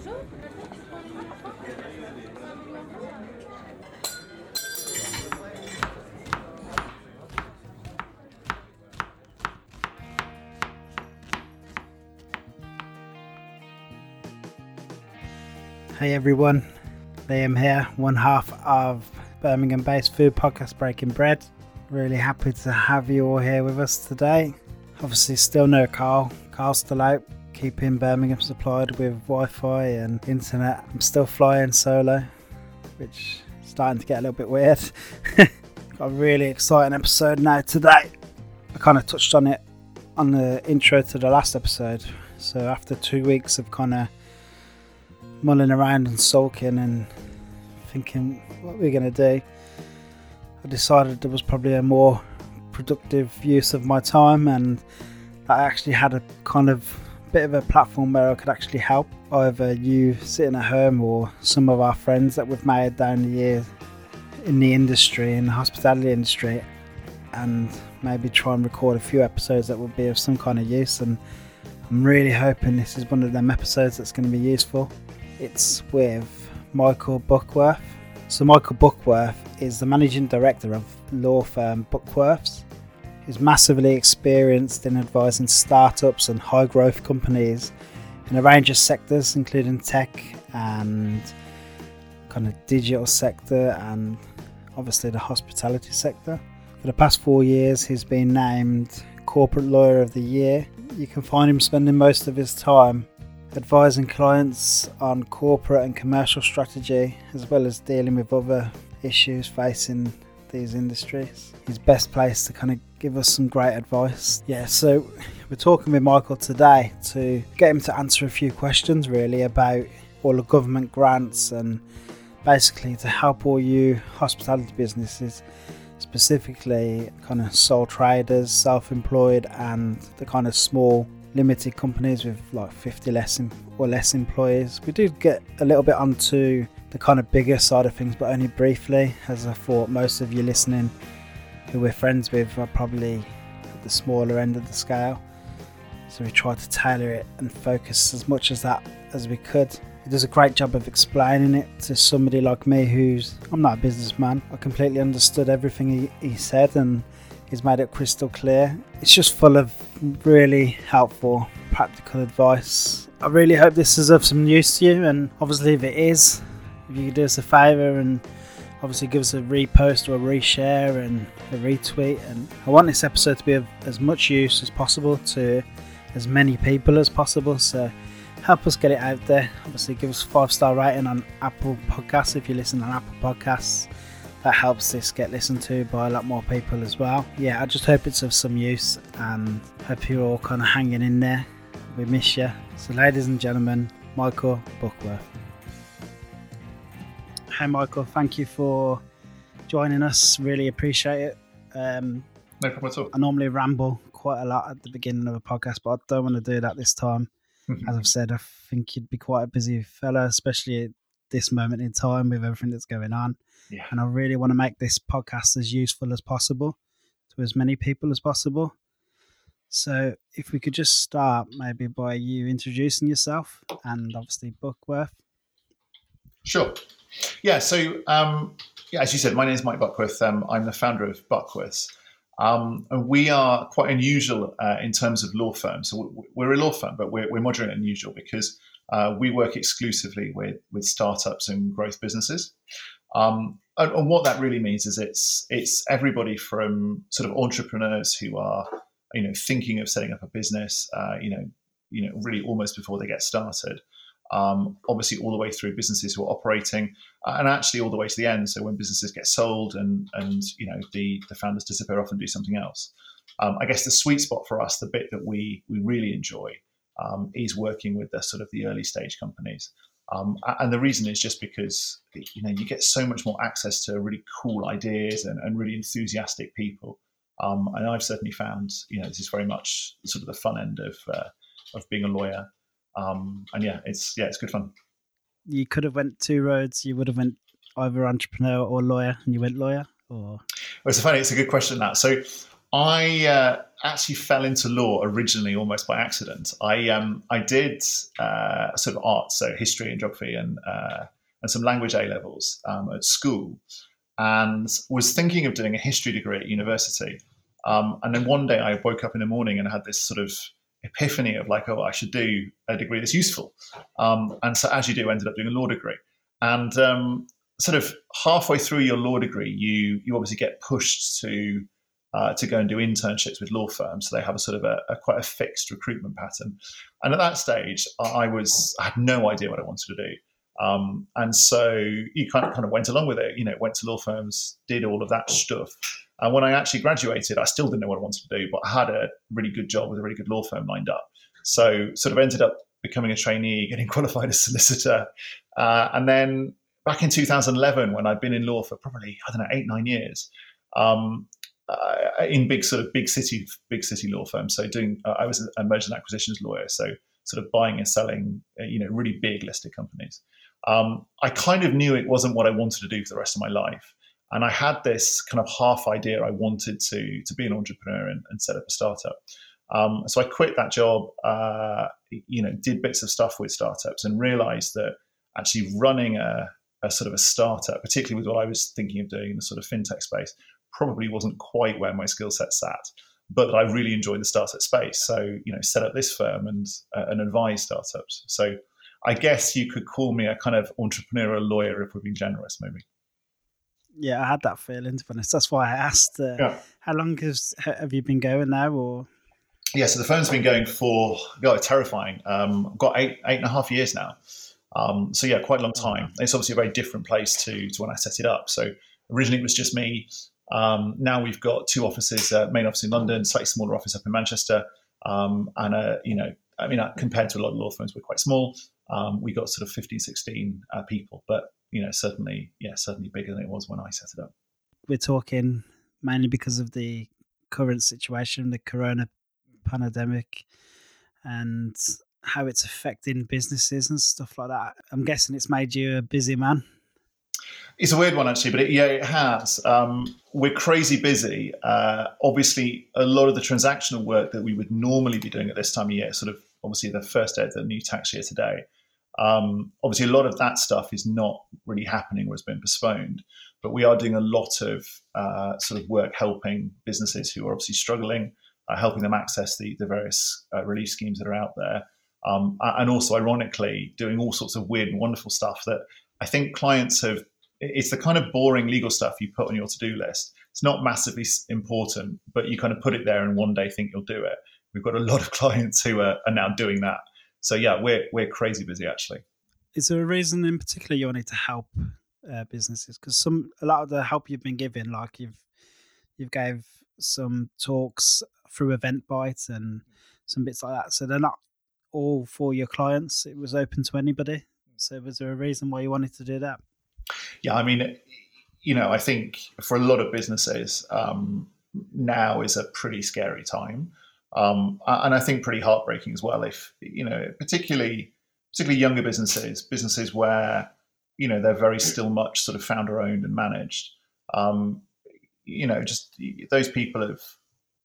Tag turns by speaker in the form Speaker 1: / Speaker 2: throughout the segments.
Speaker 1: Hey everyone, Liam here, one half of Birmingham based food podcast Breaking Bread. Really happy to have you all here with us today. Obviously, still no Carl. Carl's still out, keeping Birmingham supplied with Wi Fi and internet. I'm still flying solo, which is starting to get a little bit weird. Got a really exciting episode now today. I kind of touched on it on the intro to the last episode. So, after two weeks of kind of mulling around and sulking and thinking what we're going to do, I decided there was probably a more productive use of my time and I actually had a kind of bit of a platform where I could actually help either you sitting at home or some of our friends that we've made down the years in the industry, in the hospitality industry, and maybe try and record a few episodes that would be of some kind of use. And I'm really hoping this is one of them episodes that's going to be useful. It's with Michael Buckworth. So, Michael Buckworth is the managing director of law firm Buckworths. He's massively experienced in advising startups and high growth companies in a range of sectors, including tech and kind of digital sector and obviously the hospitality sector. For the past four years, he's been named Corporate Lawyer of the Year. You can find him spending most of his time advising clients on corporate and commercial strategy, as well as dealing with other issues facing these industries. He's best placed to kind of give us some great advice. Yeah, so we're talking with Michael today to get him to answer a few questions really about all the government grants and basically to help all you hospitality businesses specifically kind of sole traders self-employed and the kind of small limited companies with like 50 less or less employees. We did get a little bit onto the kind of bigger side of things, but only briefly, as I thought most of you listening who we're friends with are probably at the smaller end of the scale. So we try to tailor it and focus as much as that as we could. He does a great job of explaining it to somebody like me who's I'm not a businessman. I completely understood everything he, he said and He's made it crystal clear. It's just full of really helpful, practical advice. I really hope this is of some use to you, and obviously, if it is, if you could do us a favour and obviously give us a repost or a reshare and a retweet. And I want this episode to be of as much use as possible to as many people as possible. So help us get it out there. Obviously, give us five star rating on Apple Podcasts if you listen on Apple Podcasts that helps this get listened to by a lot more people as well. Yeah, I just hope it's of some use and hope you're all kind of hanging in there. We miss you. So, ladies and gentlemen, Michael Buckworth. Hey, Michael, thank you for joining us. Really appreciate it. Um,
Speaker 2: no problem at all.
Speaker 1: I normally ramble quite a lot at the beginning of a podcast, but I don't want to do that this time. As I've said, I think you'd be quite a busy fella, especially at this moment in time with everything that's going on.
Speaker 2: Yeah.
Speaker 1: And I really want to make this podcast as useful as possible to as many people as possible. So, if we could just start maybe by you introducing yourself and obviously Buckworth.
Speaker 2: Sure. Yeah. So, um, yeah, as you said, my name is Mike Buckworth. Um, I'm the founder of Buckworths. Um, and we are quite unusual uh, in terms of law firms. So we're a law firm, but we're, we're moderate and unusual because uh, we work exclusively with, with startups and growth businesses. Um, and, and, what that really means is it's it's everybody from sort of entrepreneurs who are you know thinking of setting up a business, uh, you know, you know, really almost before they get started. Um, obviously, all the way through businesses who are operating, uh, and actually all the way to the end. So when businesses get sold and and you know the the founders disappear off and do something else. Um, I guess the sweet spot for us, the bit that we we really enjoy, um, is working with the sort of the early stage companies. Um, and the reason is just because you know you get so much more access to really cool ideas and, and really enthusiastic people. Um, and I've certainly found you know this is very much sort of the fun end of uh, of being a lawyer. Um, and yeah, it's yeah, it's good fun.
Speaker 1: You could have went two roads. You would have went either entrepreneur or lawyer, and you went lawyer. Or
Speaker 2: well, it's funny. It's a good question. That so I uh, actually fell into law originally almost by accident. I um, I did uh, sort of arts, so history and geography and uh, and some language A levels um, at school, and was thinking of doing a history degree at university. Um, and then one day I woke up in the morning and had this sort of epiphany of like, oh, I should do a degree that's useful. Um, and so, as you do, ended up doing a law degree. And um, sort of halfway through your law degree, you you obviously get pushed to uh, to go and do internships with law firms. So they have a sort of a, a, quite a fixed recruitment pattern. And at that stage, I was I had no idea what I wanted to do. Um, and so you kind of kind of went along with it. You know, went to law firms, did all of that stuff. And when I actually graduated, I still didn't know what I wanted to do, but I had a really good job with a really good law firm lined up. So sort of ended up becoming a trainee, getting qualified as solicitor, uh, and then back in 2011, when I'd been in law for probably I don't know eight nine years. Um, uh, in big sort of big city big city law firms. So doing uh, I was a merger and acquisitions lawyer, so sort of buying and selling uh, you know really big listed companies. Um, I kind of knew it wasn't what I wanted to do for the rest of my life, and I had this kind of half idea I wanted to to be an entrepreneur and, and set up a startup. Um, so I quit that job, uh, you know, did bits of stuff with startups, and realized that actually running a, a sort of a startup, particularly with what I was thinking of doing in the sort of fintech space, probably wasn't quite where my skill set sat, but that I really enjoyed the startup space. So, you know, set up this firm and, uh, and advise startups. So I guess you could call me a kind of entrepreneurial lawyer if we're being generous, maybe.
Speaker 1: Yeah, I had that feeling, to be honest. That's why I asked, uh, yeah. how long has, have you been going now or?
Speaker 2: Yeah, so the firm's been going for, God, terrifying. Um, got eight, eight and a half years now. Um, so yeah, quite a long time. It's obviously a very different place to, to when I set it up. So originally it was just me. Um, now we've got two offices, uh, main office in London, slightly smaller office up in Manchester, um, and uh, you know, I mean, uh, compared to a lot of law firms, we're quite small. Um, we got sort of 15, 16 uh, people, but you know, certainly, yeah, certainly bigger than it was when I set it up.
Speaker 1: We're talking mainly because of the current situation, the corona pandemic, and how it's affecting businesses and stuff like that. I'm guessing it's made you a busy man.
Speaker 2: It's a weird one, actually, but it, yeah, it has. Um, we're crazy busy. Uh, obviously, a lot of the transactional work that we would normally be doing at this time of year, sort of obviously the first day of the new tax year today, um, obviously a lot of that stuff is not really happening or has been postponed. But we are doing a lot of uh, sort of work helping businesses who are obviously struggling, uh, helping them access the, the various uh, relief schemes that are out there. Um, and also, ironically, doing all sorts of weird and wonderful stuff that I think clients have it's the kind of boring legal stuff you put on your to-do list. It's not massively important, but you kind of put it there and one day think you'll do it. We've got a lot of clients who are, are now doing that. So yeah, we're we're crazy busy actually.
Speaker 1: Is there a reason in particular you wanted to help uh, businesses? Because some a lot of the help you've been given, like you've you've gave some talks through Eventbrite and some bits like that. So they're not all for your clients. It was open to anybody. So was there a reason why you wanted to do that?
Speaker 2: Yeah, I mean, you know, I think for a lot of businesses, um, now is a pretty scary time, um, and I think pretty heartbreaking as well. If you know, particularly particularly younger businesses, businesses where you know they're very still much sort of founder owned and managed. Um, you know, just those people have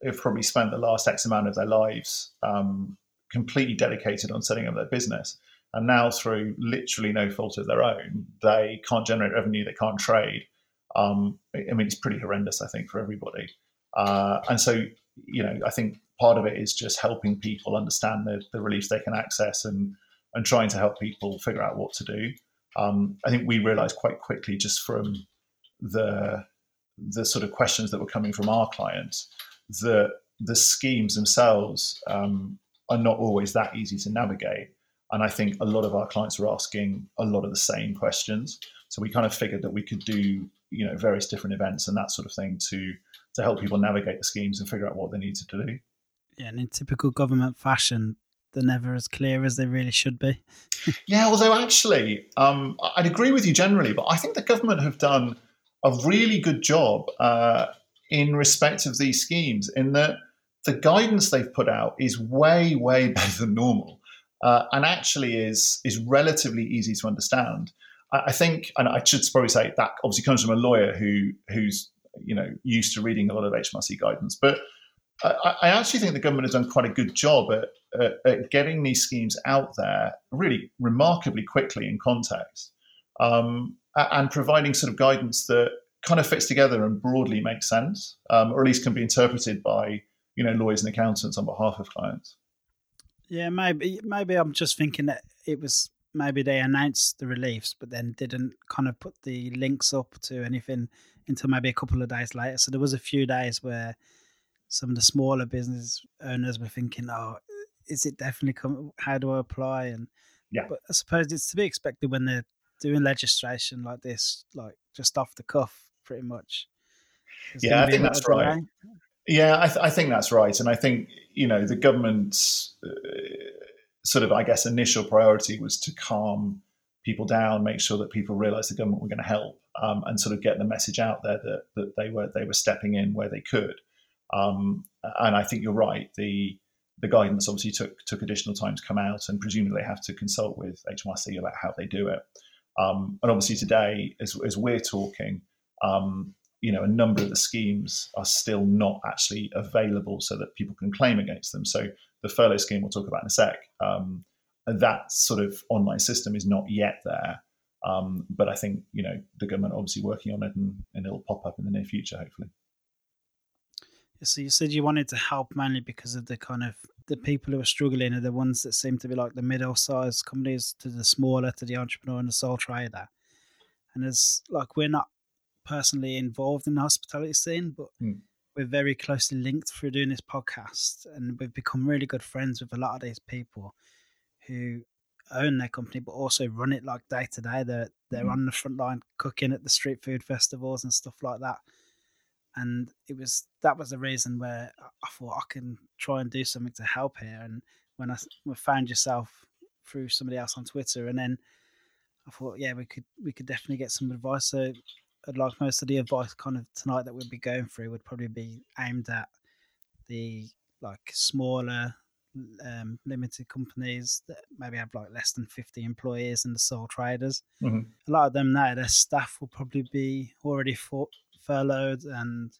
Speaker 2: have probably spent the last X amount of their lives um, completely dedicated on setting up their business. And now, through literally no fault of their own, they can't generate revenue, they can't trade. Um, I mean, it's pretty horrendous, I think, for everybody. Uh, and so, you know, I think part of it is just helping people understand the, the reliefs they can access and and trying to help people figure out what to do. Um, I think we realized quite quickly, just from the the sort of questions that were coming from our clients, that the schemes themselves um, are not always that easy to navigate. And I think a lot of our clients were asking a lot of the same questions. So we kind of figured that we could do, you know, various different events and that sort of thing to to help people navigate the schemes and figure out what they need to do.
Speaker 1: And in typical government fashion, they're never as clear as they really should be.
Speaker 2: yeah, although actually, um, I'd agree with you generally, but I think the government have done a really good job uh, in respect of these schemes in that the guidance they've put out is way, way better than normal uh, and actually is is relatively easy to understand. I, I, think, and I should probably say that obviously comes from a lawyer who who's you know used to reading a lot of HMRC guidance, but I, I, actually think the government has done quite a good job at, at, at, getting these schemes out there really remarkably quickly in context um, and providing sort of guidance that kind of fits together and broadly makes sense, um, or at least can be interpreted by you know lawyers and accountants on behalf of clients.
Speaker 1: Yeah, maybe maybe I'm just thinking that it was maybe they announced the reliefs, but then didn't kind of put the links up to anything until maybe a couple of days later. So there was a few days where some of the smaller business owners were thinking, "Oh, is it definitely come? How do I apply?" And
Speaker 2: yeah,
Speaker 1: but I suppose it's to be expected when they're doing legislation like this, like just off the cuff, pretty much.
Speaker 2: Yeah, I think that's right. Yeah, I, th- I, think that's right, and I think you know the government's uh, sort of, I guess, initial priority was to calm people down, make sure that people realised the government were going to help, um, and sort of get the message out there that, that they were they were stepping in where they could. Um, and I think you're right. The the guidance obviously took took additional time to come out, and presumably they have to consult with HMRC about how they do it. Um, and obviously today, as, as we're talking, um, you know, a number of the schemes are still not actually available so that people can claim against them. So the furlough scheme we'll talk about in a sec, um, that sort of online system is not yet there. Um, but I think you know the government obviously working on it, and, and it'll pop up in the near future, hopefully.
Speaker 1: So you said you wanted to help mainly because of the kind of the people who are struggling are the ones that seem to be like the middle-sized companies to the smaller to the entrepreneur and the sole trader. And as like we're not personally involved in the hospitality scene, but mm. we're very closely linked through doing this podcast, and we've become really good friends with a lot of these people who own their company but also run it like day to day. They're they're mm. on the front line cooking at the street food festivals and stuff like that and it was that was the reason where I thought I can try and do something to help here. And when I found yourself through somebody else on Twitter, and then I thought, yeah, we could we could definitely get some advice. So I'd like most of the advice kind of tonight that we'd be going through would probably be aimed at the like smaller um, limited companies that maybe have like less than 50 employees and the sole traders. Mm-hmm. A lot of them now, their staff will probably be already for, furloughed and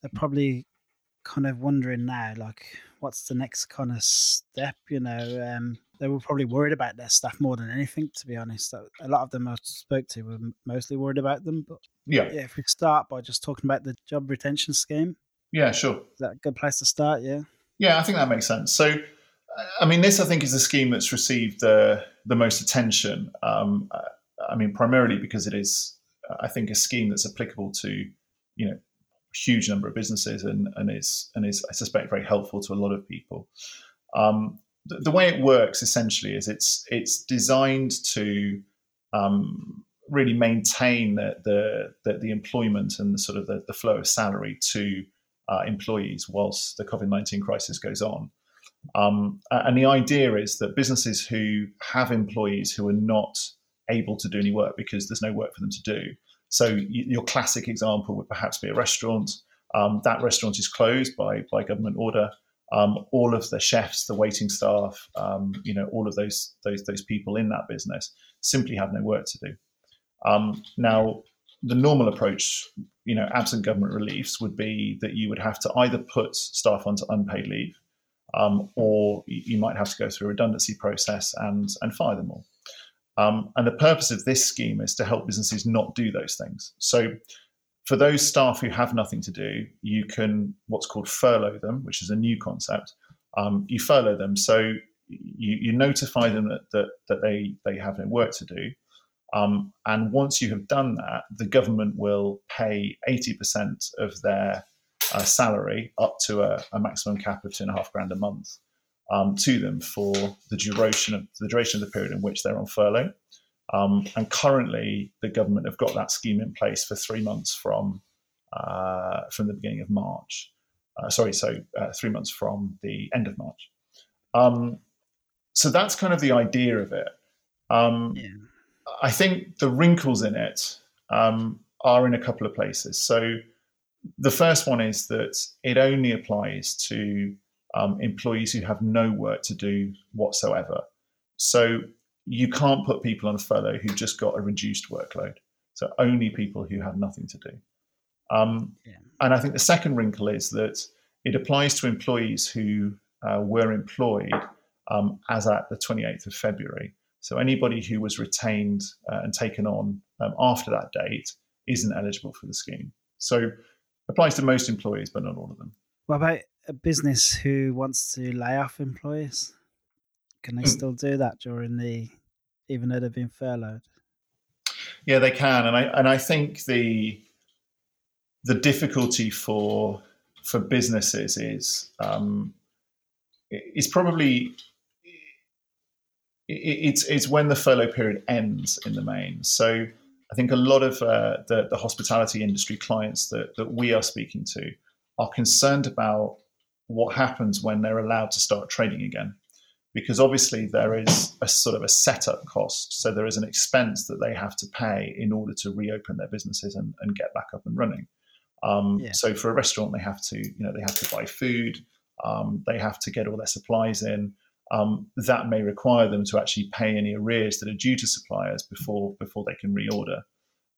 Speaker 1: they're probably kind of wondering now, like, what's the next kind of step? You know, um, they were probably worried about their staff more than anything, to be honest. A lot of them I spoke to were mostly worried about them. But
Speaker 2: yeah,
Speaker 1: yeah if we start by just talking about the job retention scheme.
Speaker 2: Yeah, sure.
Speaker 1: Is that a good place to start? Yeah.
Speaker 2: Yeah, I think that makes sense. So, I mean, this I think is the scheme that's received the the most attention. Um, I mean, primarily because it is I think, a scheme that's applicable to, you know, a huge number of businesses and, and is and is I suspect very helpful to a lot of people. Um, the, the, way it works essentially is it's it's designed to um, really maintain the, the, the the employment and the sort of the, the flow of salary to uh, employees whilst the COVID nineteen crisis goes on. Um, and the idea is that businesses who have employees who are not able to do any work because there's no work for them to do. So your classic example would perhaps be a restaurant. Um, that restaurant is closed by by government order. Um, all of the chefs, the waiting staff, um, you know, all of those those those people in that business simply have no work to do. Um, now, the normal approach, you know, absent government reliefs, would be that you would have to either put staff onto unpaid leave, um, or you might have to go through a redundancy process and and fire them all. Um, and the purpose of this scheme is to help businesses not do those things. So, for those staff who have nothing to do, you can what's called furlough them, which is a new concept. Um, you furlough them, so you, you notify them that, that, that they, they have no work to do. Um, and once you have done that, the government will pay 80% of their uh, salary up to a, a maximum cap of two and a half grand a month um, to them for the duration of the duration of the period in which they're on furlough. Um, and currently, the government have got that scheme in place for three months from uh, from the beginning of March. Uh, sorry, so uh, three months from the end of March. Um, so that's kind of the idea of it. Um, yeah. I think the wrinkles in it um, are in a couple of places. So the first one is that it only applies to um, employees who have no work to do whatsoever. So you can't put people on a furlough who've just got a reduced workload. So only people who have nothing to do. Um, yeah. And I think the second wrinkle is that it applies to employees who uh, were employed um, as at the 28th of February. So anybody who was retained uh, and taken on um, after that date isn't eligible for the scheme. So applies to most employees, but not all of them.
Speaker 1: What about a business who wants to lay off employees? Can they hmm. still do that during the, even though they've been furloughed?
Speaker 2: Yeah, they can, and I and I think the the difficulty for for businesses is um, is probably it's it's when the furlough period ends in the main. So I think a lot of uh, the the hospitality industry clients that that we are speaking to are concerned about what happens when they're allowed to start trading again, because obviously there is a sort of a setup cost. So there is an expense that they have to pay in order to reopen their businesses and, and get back up and running. Um, yeah. So for a restaurant, they have to you know they have to buy food, um, they have to get all their supplies in um, that may require them to actually pay any arrears that are due to suppliers before before they can reorder.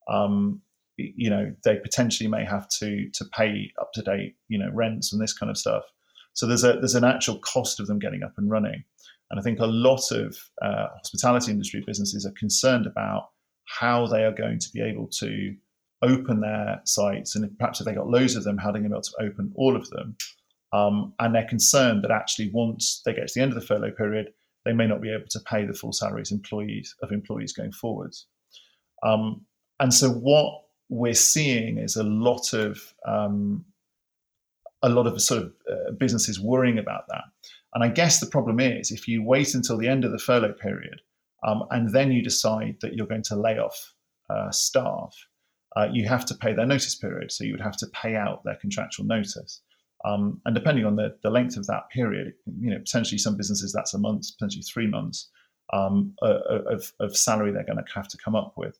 Speaker 2: Um, you know, they potentially may have to to pay up to date, you know, rents and this kind of stuff. So there's a there's an actual cost of them getting up and running, and I think a lot of uh, hospitality industry businesses are concerned about how they are going to be able to open their sites, and perhaps if they got loads of them, how they're going to be able to open all of them. Um, and they're concerned that actually once they get to the end of the furlough period, they may not be able to pay the full salaries employees of employees going forwards. Um, and so what we're seeing is a lot of um, a lot of sort of uh, businesses worrying about that. And I guess the problem is if you wait until the end of the furlough period um, and then you decide that you're going to lay off uh, staff, uh, you have to pay their notice period. So you would have to pay out their contractual notice. Um, and depending on the, the length of that period, you know, potentially some businesses that's a month, potentially three months um, of, of salary they're going to have to come up with.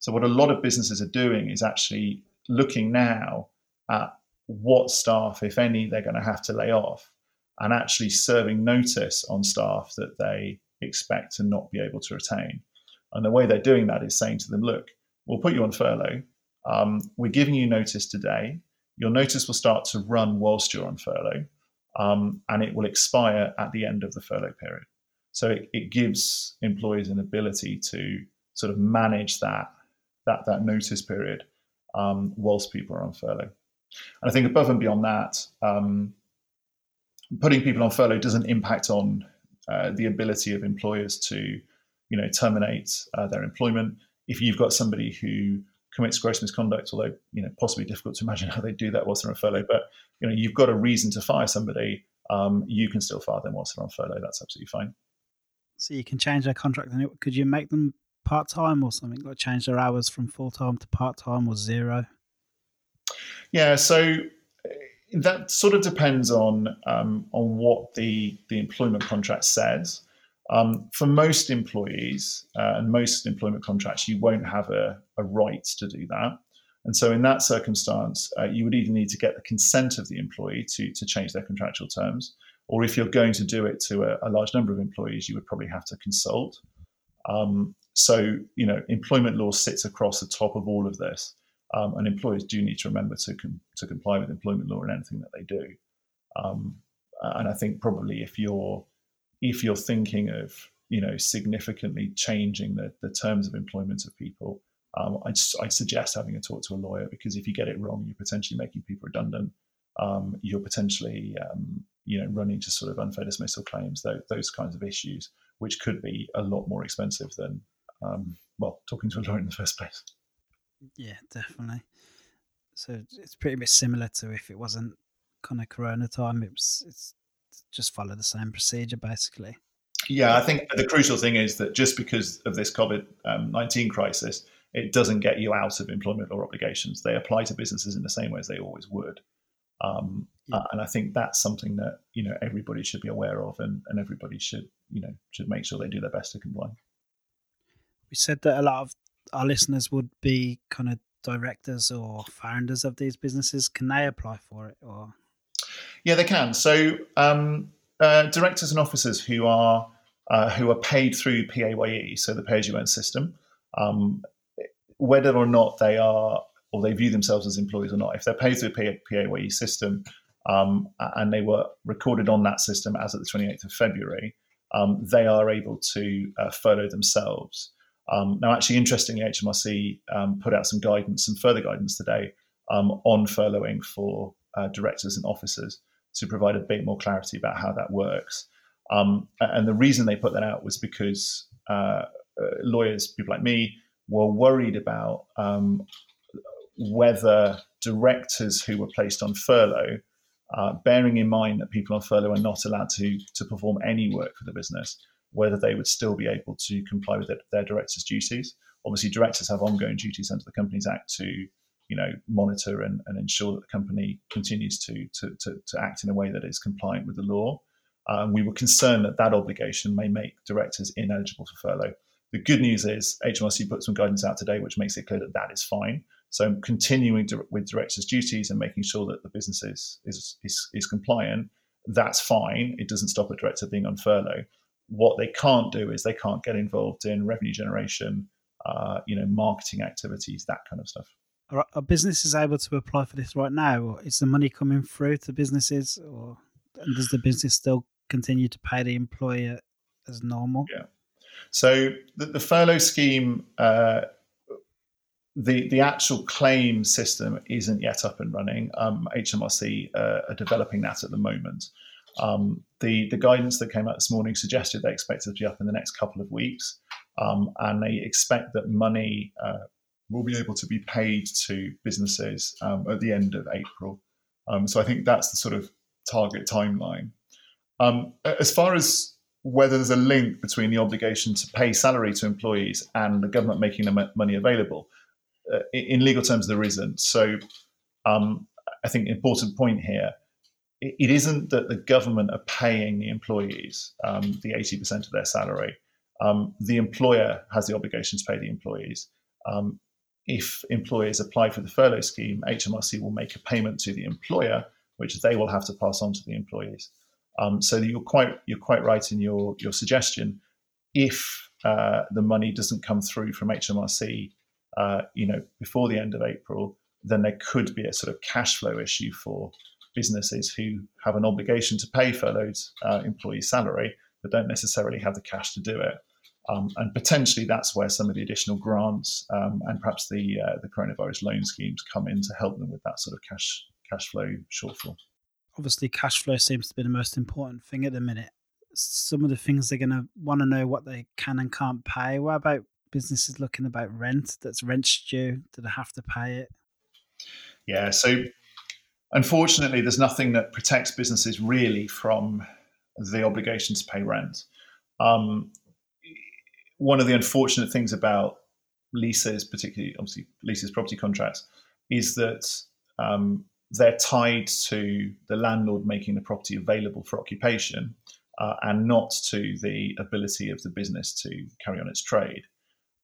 Speaker 2: So what a lot of businesses are doing is actually looking now at what staff, if any, they're going to have to lay off, and actually serving notice on staff that they expect to not be able to retain. And the way they're doing that is saying to them, look, we'll put you on furlough. Um, we're giving you notice today your notice will start to run whilst you're on furlough, um, and it will expire at the end of the furlough period. So it, it, gives employees an ability to sort of manage that that that notice period um, whilst people are on furlough. And I think above and beyond that, um, putting people on furlough doesn't impact on uh, the ability of employers to, you know, terminate uh, their employment. If you've got somebody who commits gross misconduct, although you know possibly difficult to imagine how they do that whilst they're on furlough. But you know you've got a reason to fire somebody. Um, you can still fire them whilst they're on furlough. That's absolutely fine.
Speaker 1: So you can change their contract. Could you make them part time or something like change their hours from full time to part time or zero?
Speaker 2: Yeah. So eh, that sort of depends on um, on what the the employment contract says. Um, for most employees uh, and most employment contracts, you won't have a, a, right to do that. And so, in that circumstance, uh, you would either need to get the consent of the employee to, to change their contractual terms, or if you're going to do it to a, a large number of employees, you would probably have to consult. Um, so, you know, employment law sits across the top of all of this, um, and employers do need to remember to com- to comply with employment law in anything that they do. Um, and I think probably if you're if you're thinking of you know significantly changing the, the terms of employment of people, um, I'd, I'd, suggest having a talk to a lawyer because if you get it wrong, you're potentially making people redundant. Um, you're potentially um, you know running into sort of unfair dismissal claims, those, those kinds of issues, which could be a lot more expensive than um, well talking to a lawyer in the first place.
Speaker 1: Yeah, definitely. So it's pretty much similar to if it wasn't kind of Corona time. It was it's just follow the same procedure basically.
Speaker 2: Yeah, I think the crucial thing is that just because of this COVID um, 19 crisis, it doesn't get you out of employment law obligations. They apply to businesses in the same way as they always would. Um, yeah. and I think that's something that you know everybody should be aware of, and, and everybody should you know should make sure they do their best to comply.
Speaker 1: We said that a lot of our listeners would be kind of directors or founders of these businesses. Can they apply for it, or
Speaker 2: yeah, they can. So um, uh, directors and officers who are uh, who are paid through PAYE, so the pay as you earn system, um, whether or not they are or they view themselves as employees or not, if they're paid through the PAYE system, um, and they were recorded on that system as of the 28th of February, um, they are able to uh, furlough themselves. Um, now, actually, interestingly, HMRC um, put out some guidance, some further guidance today um, on furloughing for uh, directors and officers to provide a bit more clarity about how that works. Um, and the reason they put that out was because uh, uh, lawyers, people like me, were worried about um, whether directors who were placed on furlough, uh, bearing in mind that people on furlough are not allowed to, to perform any work for the business, whether they would still be able to comply with their, directors' duties. Obviously, directors have ongoing duties under the Companies Act to you know, monitor and, and ensure that the company continues to, to, to, to act in a way that is compliant with the law. Um, we were concerned that that obligation may make directors ineligible for furlough. The good news is HMRC put some guidance out today, which makes it clear that that is fine. So continuing to, with directors' duties and making sure that the business is, is, is, is compliant, that's fine. It doesn't stop a director being on furlough. What they can't do is they can't get involved in revenue generation, uh, you know, marketing activities, that kind of stuff.
Speaker 1: Are, are businesses able to apply for this right now? Or is the money coming through to businesses, or does the business still continue to pay the employer as normal?
Speaker 2: Yeah. So the, the furlough scheme, uh, the the actual claim system isn't yet up and running. Um, HMRC uh, are developing that at the moment. Um, the the guidance that came out this morning suggested they expect it to be up in the next couple of weeks, um, and they expect that money uh, will be able to be paid to businesses um, at the end of April. Um, so I think that's the sort of target timeline. Um, as far as whether there's a link between the obligation to pay salary to employees and the government making the money available, uh, in legal terms, there isn't. So um, I think important point here it isn't that the government are paying the employees um, the 80% of their salary. Um, the employer has the obligation to pay the employees. Um, if employers apply for the furlough scheme, HMRC will make a payment to the employer, which they will have to pass on to the employees. Um, so you're quite you're quite right in your your suggestion. If uh, the money doesn't come through from HMRC, uh, you know, before the end of April, then there could be a sort of cash flow issue for businesses who have an obligation to pay furloughed uh, employees' salary, but don't necessarily have the cash to do it. Um, and potentially that's where some of the additional grants um, and perhaps the uh, the coronavirus loan schemes come in to help them with that sort of cash cash flow shortfall.
Speaker 1: Obviously, cash flow seems to be the most important thing at the minute. Some of the things they're going to want to know what they can and can't pay. What about businesses looking about rent? That's rent due. Do they have to pay it?
Speaker 2: Yeah. So, unfortunately, there's nothing that protects businesses really from the obligation to pay rent. Um, one of the unfortunate things about leases, particularly obviously leases property contracts, is that um, they're tied to the landlord making the property available for occupation uh, and not to the ability of the business to carry on its trade.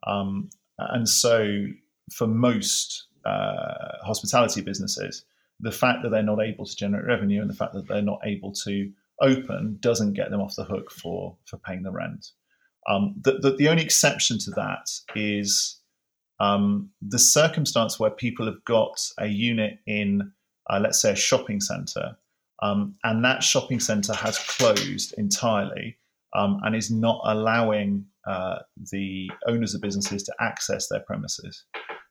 Speaker 2: Um, and so, for most uh, hospitality businesses, the fact that they're not able to generate revenue and the fact that they're not able to open doesn't get them off the hook for for paying the rent. Um, the, the, the, only exception to that is um, the circumstance where people have got a unit in, uh, let's say, a shopping centre, um, and that shopping centre has closed entirely um, and is not allowing uh, the owners of businesses to access their premises.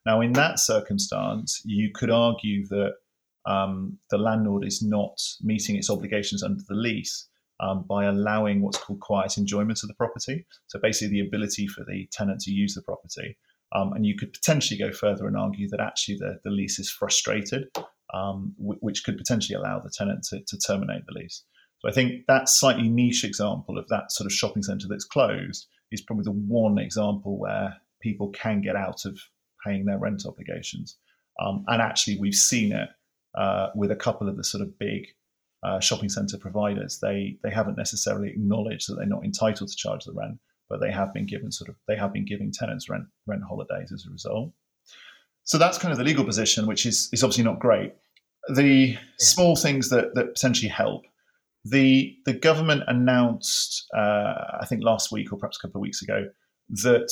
Speaker 2: Now, in that circumstance, you could argue that um, the landlord is not meeting its obligations under the lease um, by allowing what's called quiet enjoyment of the property. So basically, the ability for the tenant to use the property. Um, and you could potentially go further and argue that actually the, the lease is frustrated, um, w- which could potentially allow the tenant to, to terminate the lease. So I think that slightly niche example of that sort of shopping centre that's closed is probably the one example where people can get out of paying their rent obligations. Um, and actually, we've seen it uh, with a couple of the sort of big uh, shopping centre providers, they they haven't necessarily acknowledged that they're not entitled to charge the rent, but they have been given sort of they have been giving tenants rent rent holidays as a result. So that's kind of the legal position, which is is obviously not great. The yeah. small things that that potentially help. The the government announced, uh, I think last week or perhaps a couple of weeks ago, that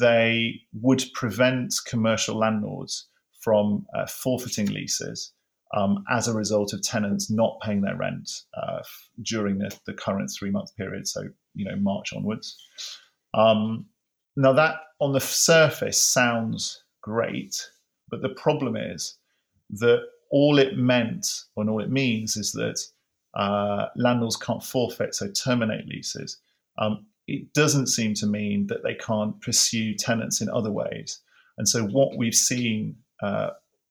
Speaker 2: they would prevent commercial landlords from uh, forfeiting leases um, as a result of tenants not paying their rent uh, during the, the current three month period, so you know March onwards. Um, now that on the surface sounds great, but the problem is that all it meant and all it means is that uh, landlords can't forfeit, so terminate leases. Um, it doesn't seem to mean that they can't pursue tenants in other ways. And so what we've seen uh,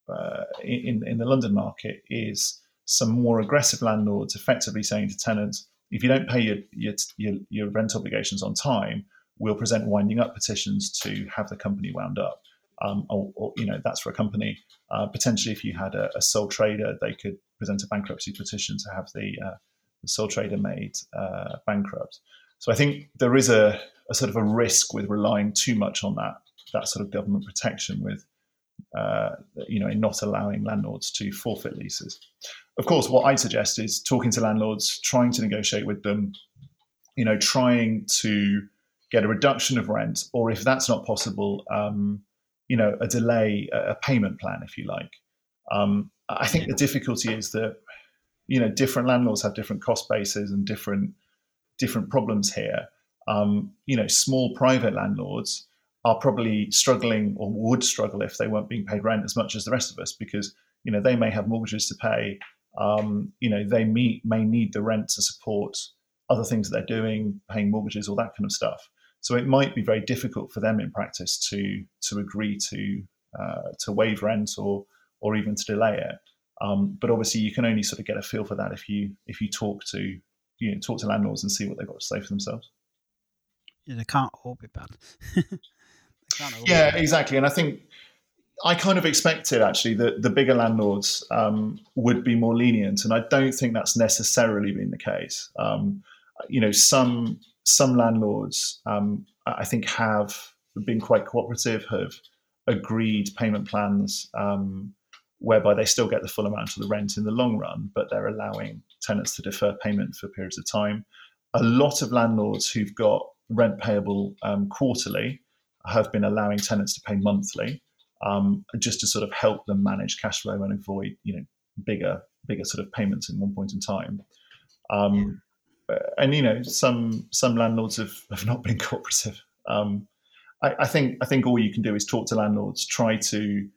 Speaker 2: uh, in, in the London market is some more aggressive landlords effectively saying to tenants, if you don't pay your, your, your, your rent obligations on time, we'll present winding up petitions to have the company wound up. Um, or, or, you know that's for a company. Uh, potentially, if you had a, a, sole trader, they could present a bankruptcy petition to have the, uh, the sole trader made uh, bankrupt. So I think there is a, a, sort of a risk with relying too much on that that sort of government protection with uh, you know in not allowing landlords to forfeit leases. Of course, what I'd suggest is talking to landlords, trying to negotiate with them, you know, trying to get a reduction of rent, or if that's not possible, um, you know, a delay, a payment plan, if you like. Um, I think the difficulty is that you know different landlords have different cost bases and different different problems here. Um, you know, small private landlords are probably struggling or would struggle if they weren't being paid rent as much as the rest of us because you know they may have mortgages to pay. Um, you know, they may, may need the rent to support other things that they're doing, paying mortgages, all that kind of stuff. So it might be very difficult for them in practice to to agree to uh, to waive rent or or even to delay it. Um, but obviously, you can only sort of get a feel for that if you if you talk to you know talk to landlords and see what they've got to say for themselves.
Speaker 1: Yeah, they can't all be bad.
Speaker 2: yeah, exactly. And I think I kind of expected actually that the bigger landlords um, would be more lenient, and I don't think that's necessarily been the case. Um, you know, some some landlords um, I think have been quite cooperative, have agreed payment plans um, whereby they still get the full amount of the rent in the long run, but they're allowing tenants to defer payment for periods of time. A lot of landlords who've got rent payable um, quarterly have been allowing tenants to pay monthly, um, just to sort of help them manage cash flow and avoid, you know, bigger bigger sort of payments in one point in time. Um, yeah. And you know, some some landlords have, have not been cooperative. Um, I, I, think I think all you can do is talk to landlords, try to,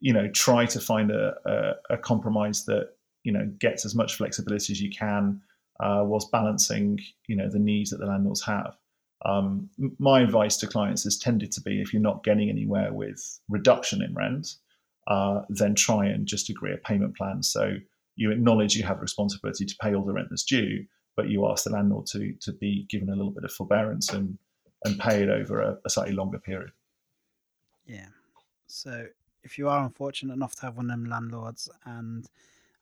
Speaker 2: you know, try to find a, a, a compromise that you know gets as much flexibility as you can, uh, whilst balancing you know the needs that the landlords have. Um, my advice to clients has tended to be if you're not getting anywhere with reduction in rent, uh, then try and just agree a payment plan. So you acknowledge you have a responsibility to pay all the rent that's due, but you ask the landlord to to be given a little bit of forbearance and and pay it over a, a slightly longer period.
Speaker 1: Yeah. So if you are unfortunate enough to have one of them landlords and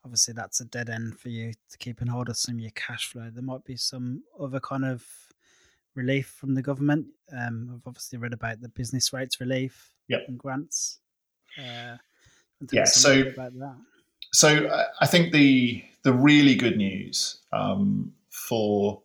Speaker 1: obviously that's a dead end for you to keep in hold of some of your cash flow, there might be some other kind of relief from the government. Um, I've obviously read about the business rates relief
Speaker 2: yep.
Speaker 1: and grants.
Speaker 2: Uh, yeah, so so I think the the really good news um, for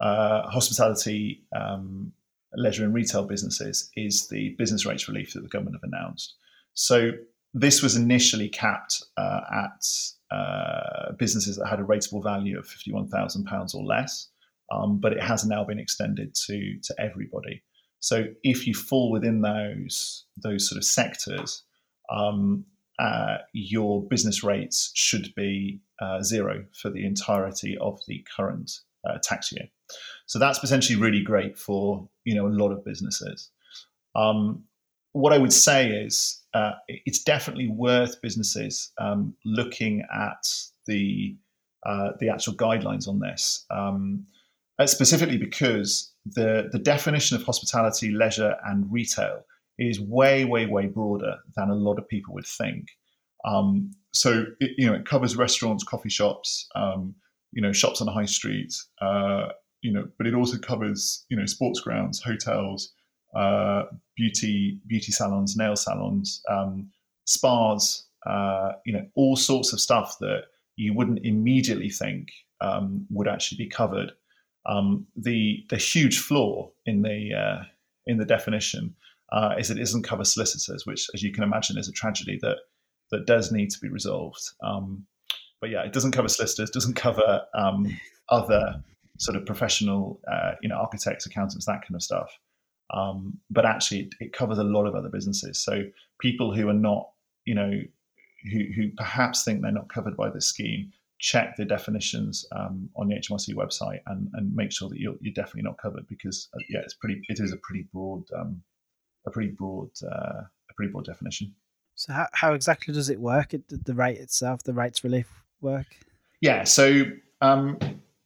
Speaker 2: uh, hospitality, um, leisure, and retail businesses is the business rates relief that the government have announced. So this was initially capped uh, at uh, businesses that had a rateable value of fifty one thousand pounds or less um, but it has now been extended to to everybody. So if you fall within those those sort of sectors, um, uh, your business rates should be uh, zero for the entirety of the current uh, tax year. So that's potentially really great for you know a lot of businesses. Um, what I would say is uh, it's definitely worth businesses um, looking at the uh, the actual guidelines on this. Um, uh, specifically because the, the definition of hospitality, leisure, and retail is way, way, way broader than a lot of people would think. Um, so it, you know it covers restaurants, coffee shops, um, you know shops on the high street, uh, you know, but it also covers you know sports grounds, hotels, uh, beauty beauty salons, nail salons, um, spas, uh, you know, all sorts of stuff that you wouldn't immediately think um, would actually be covered um, the the huge flaw in the uh, in the definition uh, is it doesn't cover solicitors, which, as you can imagine, is a tragedy that that does need to be resolved. Um, but yeah, it doesn't cover solicitors, doesn't cover um, other sort of professional, uh, you know, architects, accountants, that kind of stuff. Um, but actually, it, it, covers a lot of other businesses. So people who are not, you know, who, who perhaps think they're not covered by this scheme, check the definitions um, on the HMRC website and, and make sure that you're, you're definitely not covered because uh, yeah, it's pretty. It is a pretty broad, um, a pretty broad, uh, a pretty broad definition.
Speaker 1: So how, how exactly does it work? It, the rate itself, the rates relief work?
Speaker 2: Yeah. So um,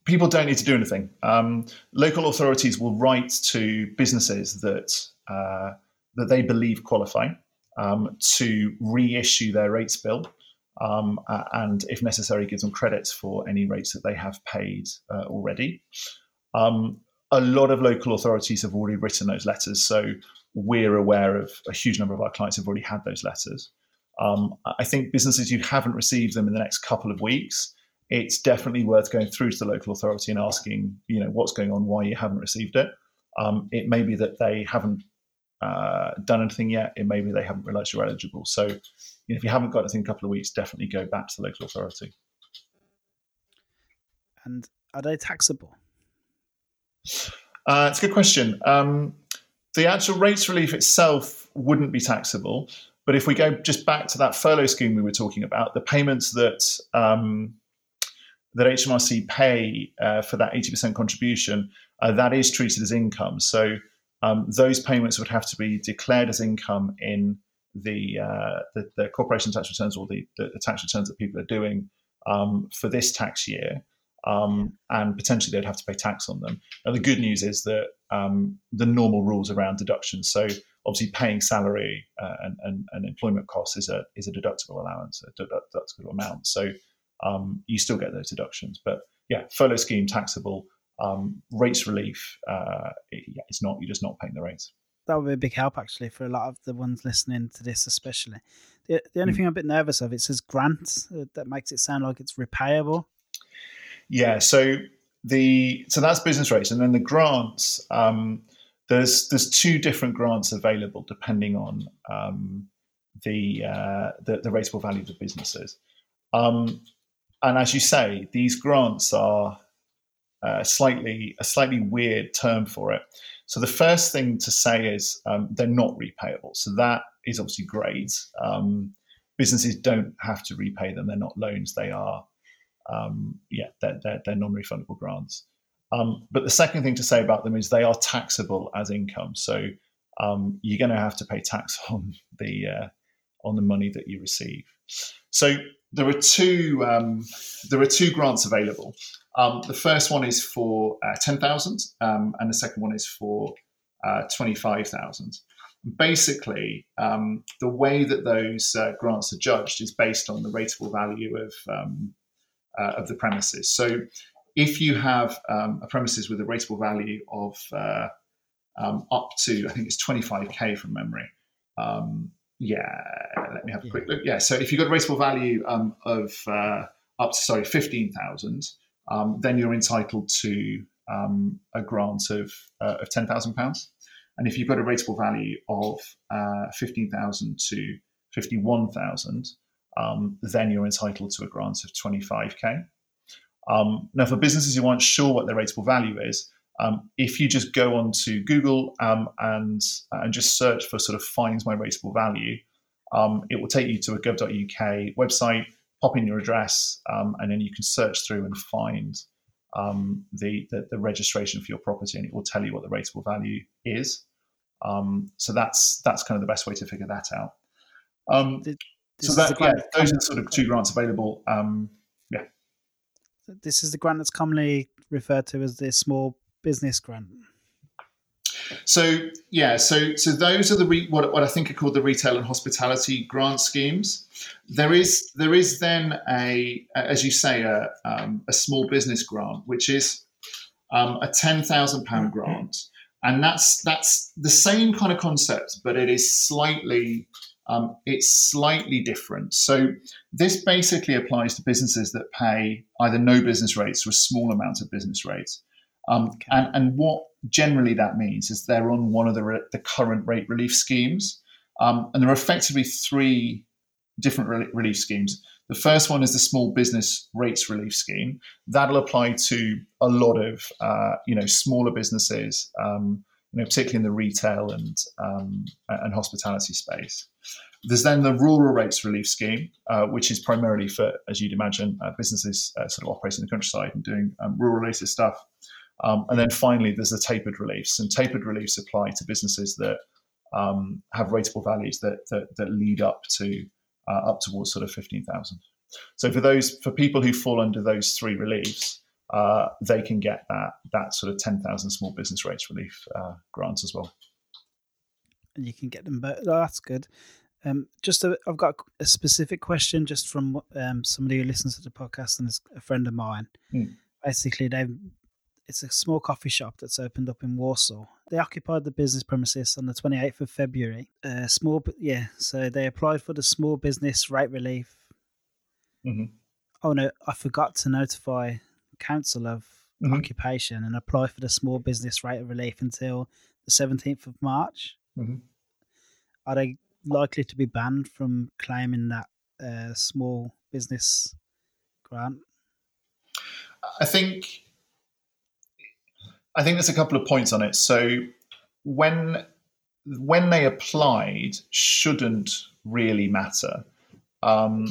Speaker 2: people don't need to do anything. Um, local authorities will write to businesses that uh, that they believe qualify um, to reissue their rates bill, um, and if necessary, give them credits for any rates that they have paid uh, already. Um, a lot of local authorities have already written those letters, so we're aware of a huge number of our clients have already had those letters. Um, I think businesses who haven't received them in the next couple of weeks it's definitely worth going through to the local authority and asking, you know, what's going on, why you haven't received it. Um, it may be that they haven't uh, done anything yet. It may be they haven't realised you're eligible. So, you know, if you haven't got anything in a couple of weeks, definitely go back to the local authority.
Speaker 1: And are they taxable?
Speaker 2: Uh, it's a good question. Um, the actual rates relief itself wouldn't be taxable. But if we go just back to that furlough scheme we were talking about, the payments that um, that HMRC pay uh, for that 80% contribution, uh, that is treated as income. So um, those payments would have to be declared as income in the, uh, the, the, corporation tax returns or the, the, tax returns that people are doing um, for this tax year. Um, and potentially they'd have to pay tax on them. And the good news is that um, the normal rules around deductions. So obviously, paying salary uh, and, and, and, employment costs is a is a deductible allowance, a deductible amount. So um, you still get those deductions. But yeah, furlough scheme taxable, um, rates relief, uh, it, it's not, you're just not paying the rates.
Speaker 1: That would be a big help actually for a lot of the ones listening to this, especially. The, the only mm. thing I'm a bit nervous of, it says grant uh, that makes it sound like it's repayable.
Speaker 2: Yeah, so the so that's business rates, and then the grants. Um, there's there's two different grants available depending on um, the, uh, the, the rateable value of the businesses. Um, and as you say, these grants are uh, slightly a slightly weird term for it. So the first thing to say is um, they're not repayable. So that is obviously great. Um, businesses don't have to repay them. They're not loans. They are, um, yeah, they're, they're, they're, non-refundable grants. Um, but the second thing to say about them is they are taxable as income. So um, you're going to have to pay tax on the uh, on the money that you receive. So there are two um, there are two grants available. Um, the first one is for uh, ten thousand, um, and the second one is for uh, twenty five thousand. Basically, um, the way that those uh, grants are judged is based on the rateable value of um, uh, of the premises. So, if you have um, a premises with a rateable value of uh, up to I think it's twenty five k from memory. Um, yeah, let me have a quick look. Yeah, so if you've got a rateable value um, of uh, up to sorry fifteen thousand, um, then you're entitled to um, a grant of uh, of ten thousand pounds. And if you've got a rateable value of uh, fifteen thousand to fifty one thousand, um, then you're entitled to a grant of twenty five k. Um, now, for businesses who aren't sure what their rateable value is, um, if you just go onto Google um, and and just search for sort of finds my rateable value, um, it will take you to a gov.uk website. Pop in your address, um, and then you can search through and find um, the, the, the registration for your property, and it will tell you what the rateable value is. Um, so that's that's kind of the best way to figure that out. so that yeah, those are sort of two grants available. yeah.
Speaker 1: This is the grant that's commonly referred to as the small business grant?
Speaker 2: So yeah, so so those are the re, what what I think are called the retail and hospitality grant schemes. There is there is then a as you say a um, a small business grant, which is um, a ten thousand pound mm-hmm. grant, and that's that's the same kind of concept, but it is slightly um, it's slightly different. So this basically applies to businesses that pay either no business rates or a small amount of business rates. Um, okay. and, and what generally that means is they're on one of the, re- the current rate relief schemes. Um, and there are effectively three different re- relief schemes. The first one is the small business rates relief scheme. That'll apply to a lot of uh, you know smaller businesses, um, you know, particularly in the retail and um, and hospitality space. There's then the rural rates relief scheme, uh, which is primarily for, as you'd imagine, uh, businesses uh, sort of operating in the countryside and doing um, rural related stuff. Um, and then finally, there's the tapered reliefs, and tapered reliefs apply to businesses that um, have rateable values that, that, that lead up to uh, up towards sort of fifteen thousand. So for those for people who fall under those three reliefs, uh, they can get that that sort of ten thousand small business rates relief uh, grants as well.
Speaker 1: And you can get them, but oh, that's good. Um, just i have got a specific question just from um, somebody who listens to the podcast and is a friend of mine.
Speaker 2: Hmm.
Speaker 1: Basically, they it's a small coffee shop that's opened up in Walsall. They occupied the business premises on the 28th of February. Uh, small, yeah, so they applied for the small business rate relief.
Speaker 2: Mm-hmm.
Speaker 1: Oh no, I forgot to notify council of mm-hmm. occupation and apply for the small business rate of relief until the 17th of March.
Speaker 2: Mm-hmm.
Speaker 1: Are they likely to be banned from claiming that uh, small business grant?
Speaker 2: I think I think there's a couple of points on it. So when when they applied shouldn't really matter. Um,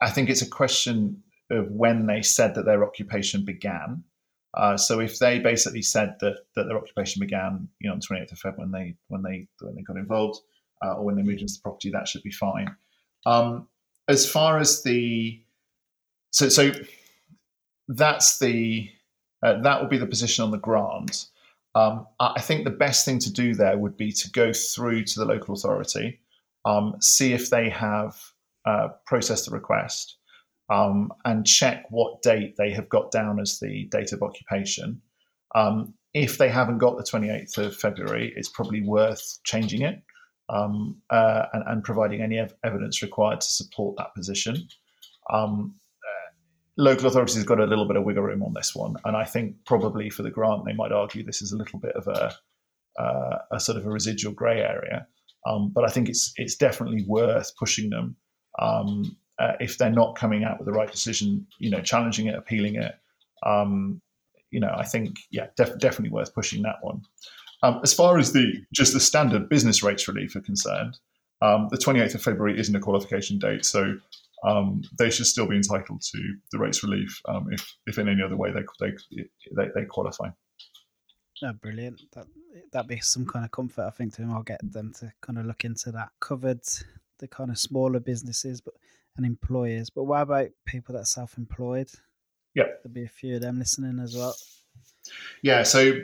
Speaker 2: I think it's a question of when they said that their occupation began. Uh, so if they basically said that, that their occupation began, you know, on 28th of February when they when they when they got involved, uh, or when they moved into the property, that should be fine. Um, as far as the so so that's the uh, that will be the position on the grant. Um, I think the best thing to do there would be to go through to the local authority, um, see if they have uh, processed the request, um, and check what date they have got down as the date of occupation. Um, if they haven't got the 28th of February, it's probably worth changing it um, uh, and, and, providing any ev- evidence required to support that position. Um, local authorities have got a little bit of wiggle room on this one, and I think probably for the grant they might argue this is a little bit of a, uh, a sort of a residual grey area. Um, but I think it's it's definitely worth pushing them um, uh, if they're not coming out with the right decision. You know, challenging it, appealing it. Um, you know, I think yeah, def- definitely worth pushing that one. Um, as far as the just the standard business rates relief are concerned, um, the 28th of February isn't a qualification date, so um, they should still be entitled to the rates relief um, if, if in any other way they they they, they qualify.
Speaker 1: Oh, brilliant! That that be some kind of comfort, I think, to them. I'll get them to kind of look into that. Covered the kind of smaller businesses, but and employers. But what about people that are self-employed?
Speaker 2: Yeah,
Speaker 1: there'll be a few of them listening as well.
Speaker 2: Yeah, so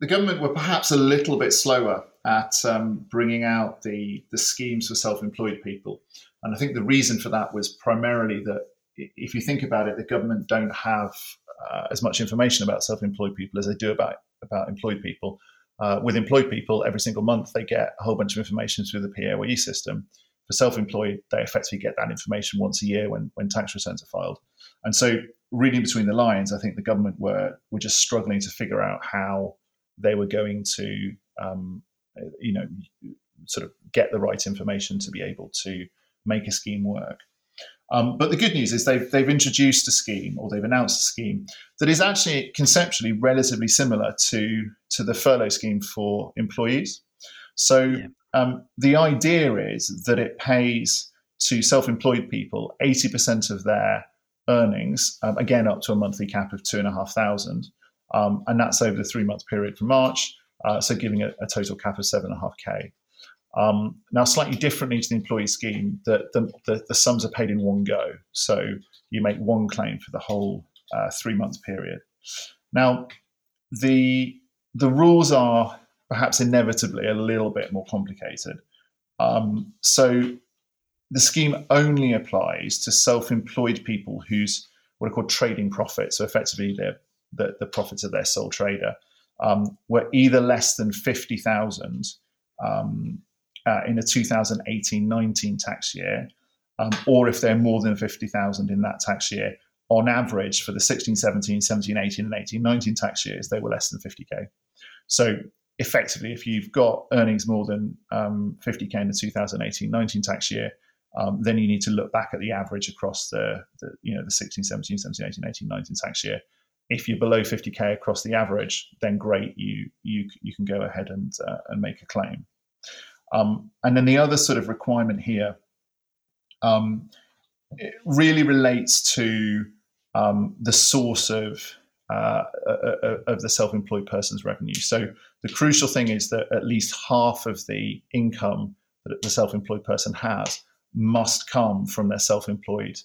Speaker 2: the government were perhaps a little bit slower at um, bringing out the, the schemes for self employed people. And I think the reason for that was primarily that if you think about it, the government don't have uh, as much information about self employed people as they do about, about employed people. Uh, with employed people, every single month they get a whole bunch of information through the PAYE system. For self employed, they effectively get that information once a year when, when tax returns are filed. And so, reading between the lines, I think the government were, were just struggling to figure out how they were going to, um, you know, sort of get the right information to be able to make a scheme work. Um, but the good news is they've they've introduced a scheme or they've announced a scheme that is actually conceptually relatively similar to to the furlough scheme for employees. So yeah. um, the idea is that it pays to self-employed people eighty percent of their earnings, um, again up to a monthly cap of two and a half thousand, um, and that's over the three month period from March, uh, so giving a, a, total cap of 7.5k. Um, now, slightly differently to the employee scheme, the, the, the, sums are paid in one go. So you make one claim for the whole uh, three month period. Now, the, the rules are perhaps inevitably a little bit more complicated. Um, so the scheme only applies to self employed people whose what are called trading profits. So effectively, the, the profits of their sole trader um, were either less than 50,000 um, uh, in a 2018-19 tax year, um, or if they're more than 50,000 in that tax year, on average for the 16, 17, 17, 18, and 18, 19 tax years, they were less than 50k. So effectively, if you've got earnings more than 50k um, in the 2018-19 tax year, um, then you need to look back at the average across the, the, you know the 16, 17, 17, 18, 18, 19 tax year. If you're below 50k across the average, then great, you you you can go ahead and uh, and make a claim. Um, and then the other sort of requirement here um, really relates to um, the source of uh, uh, uh, of the self-employed person's revenue. So the crucial thing is that at least half of the income that the self-employed person has must come from their self-employed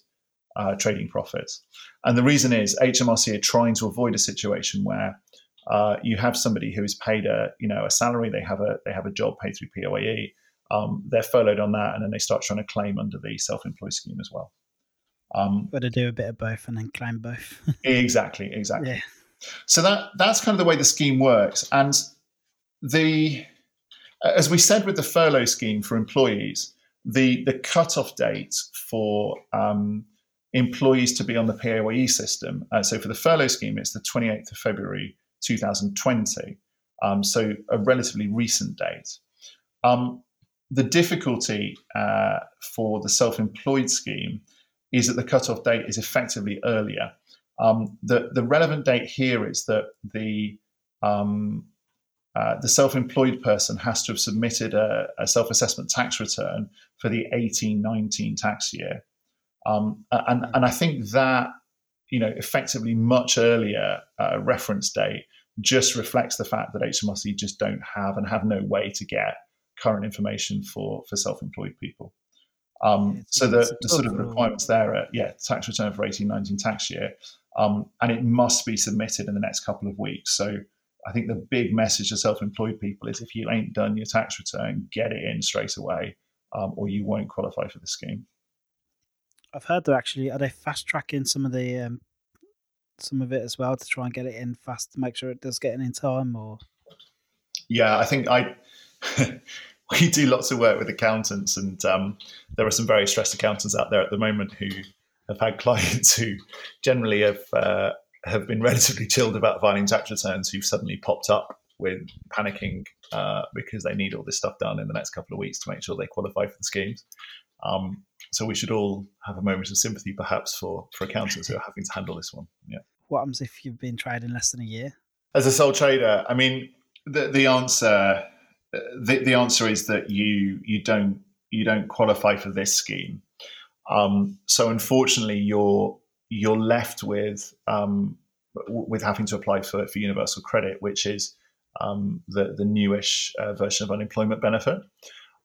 Speaker 2: uh, trading profits. And the reason is HMRC are trying to avoid a situation where uh, you have somebody who is paid a you know a salary, they have a they have a job paid through PAYE, um, they're furloughed on that, and then they start trying to claim under the self-employed scheme as well.
Speaker 1: Um, Got to do a bit of both and then claim both.
Speaker 2: exactly, exactly.
Speaker 1: Yeah.
Speaker 2: So that that's kind of the way the scheme works, and the as we said with the furlough scheme for employees, the the cutoff date for um, employees to be on the PAYE system. Uh, so for the furlough scheme, it's the 28th of February 2020. Um, so a relatively recent date. Um, the difficulty uh, for the self-employed scheme is that the cutoff date is effectively earlier. Um, the, the relevant date here is that the um, uh, the self-employed person has to have submitted a, a, self-assessment tax return for the 18-19 tax year, um, and and I think that you know effectively much earlier uh, reference date just reflects the fact that HMRC just don't have and have no way to get current information for for self-employed people. Um, yeah, so the, the sort of requirements there are yeah tax return for 18-19 tax year, um, and it must be submitted in the next couple of weeks. So I think the big message to self-employed people is if you ain't done your tax return, get it in straight away, um, or you won't qualify for the scheme.
Speaker 1: I've heard they're actually are they fast tracking some of the um, some of it as well to try and get it in fast to make sure it does get in in time, or
Speaker 2: yeah, I think I. we do lots of work with accountants, and um, there are some very stressed accountants out there at the moment who have had clients who generally have uh, have been relatively chilled about filing tax returns who've suddenly popped up with panicking uh, because they need all this stuff done in the next couple of weeks to make sure they qualify for the schemes. Um, so we should all have a moment of sympathy, perhaps, for for accountants who are having to handle this one. Yeah.
Speaker 1: What happens if you've been trading less than a year?
Speaker 2: As a sole trader, I mean, the the answer the, the answer is that you you don't you don't qualify for this scheme. Um, so unfortunately, you're you're left with um, with having to apply for, for universal credit, which is um, the the newish uh, version of unemployment benefit.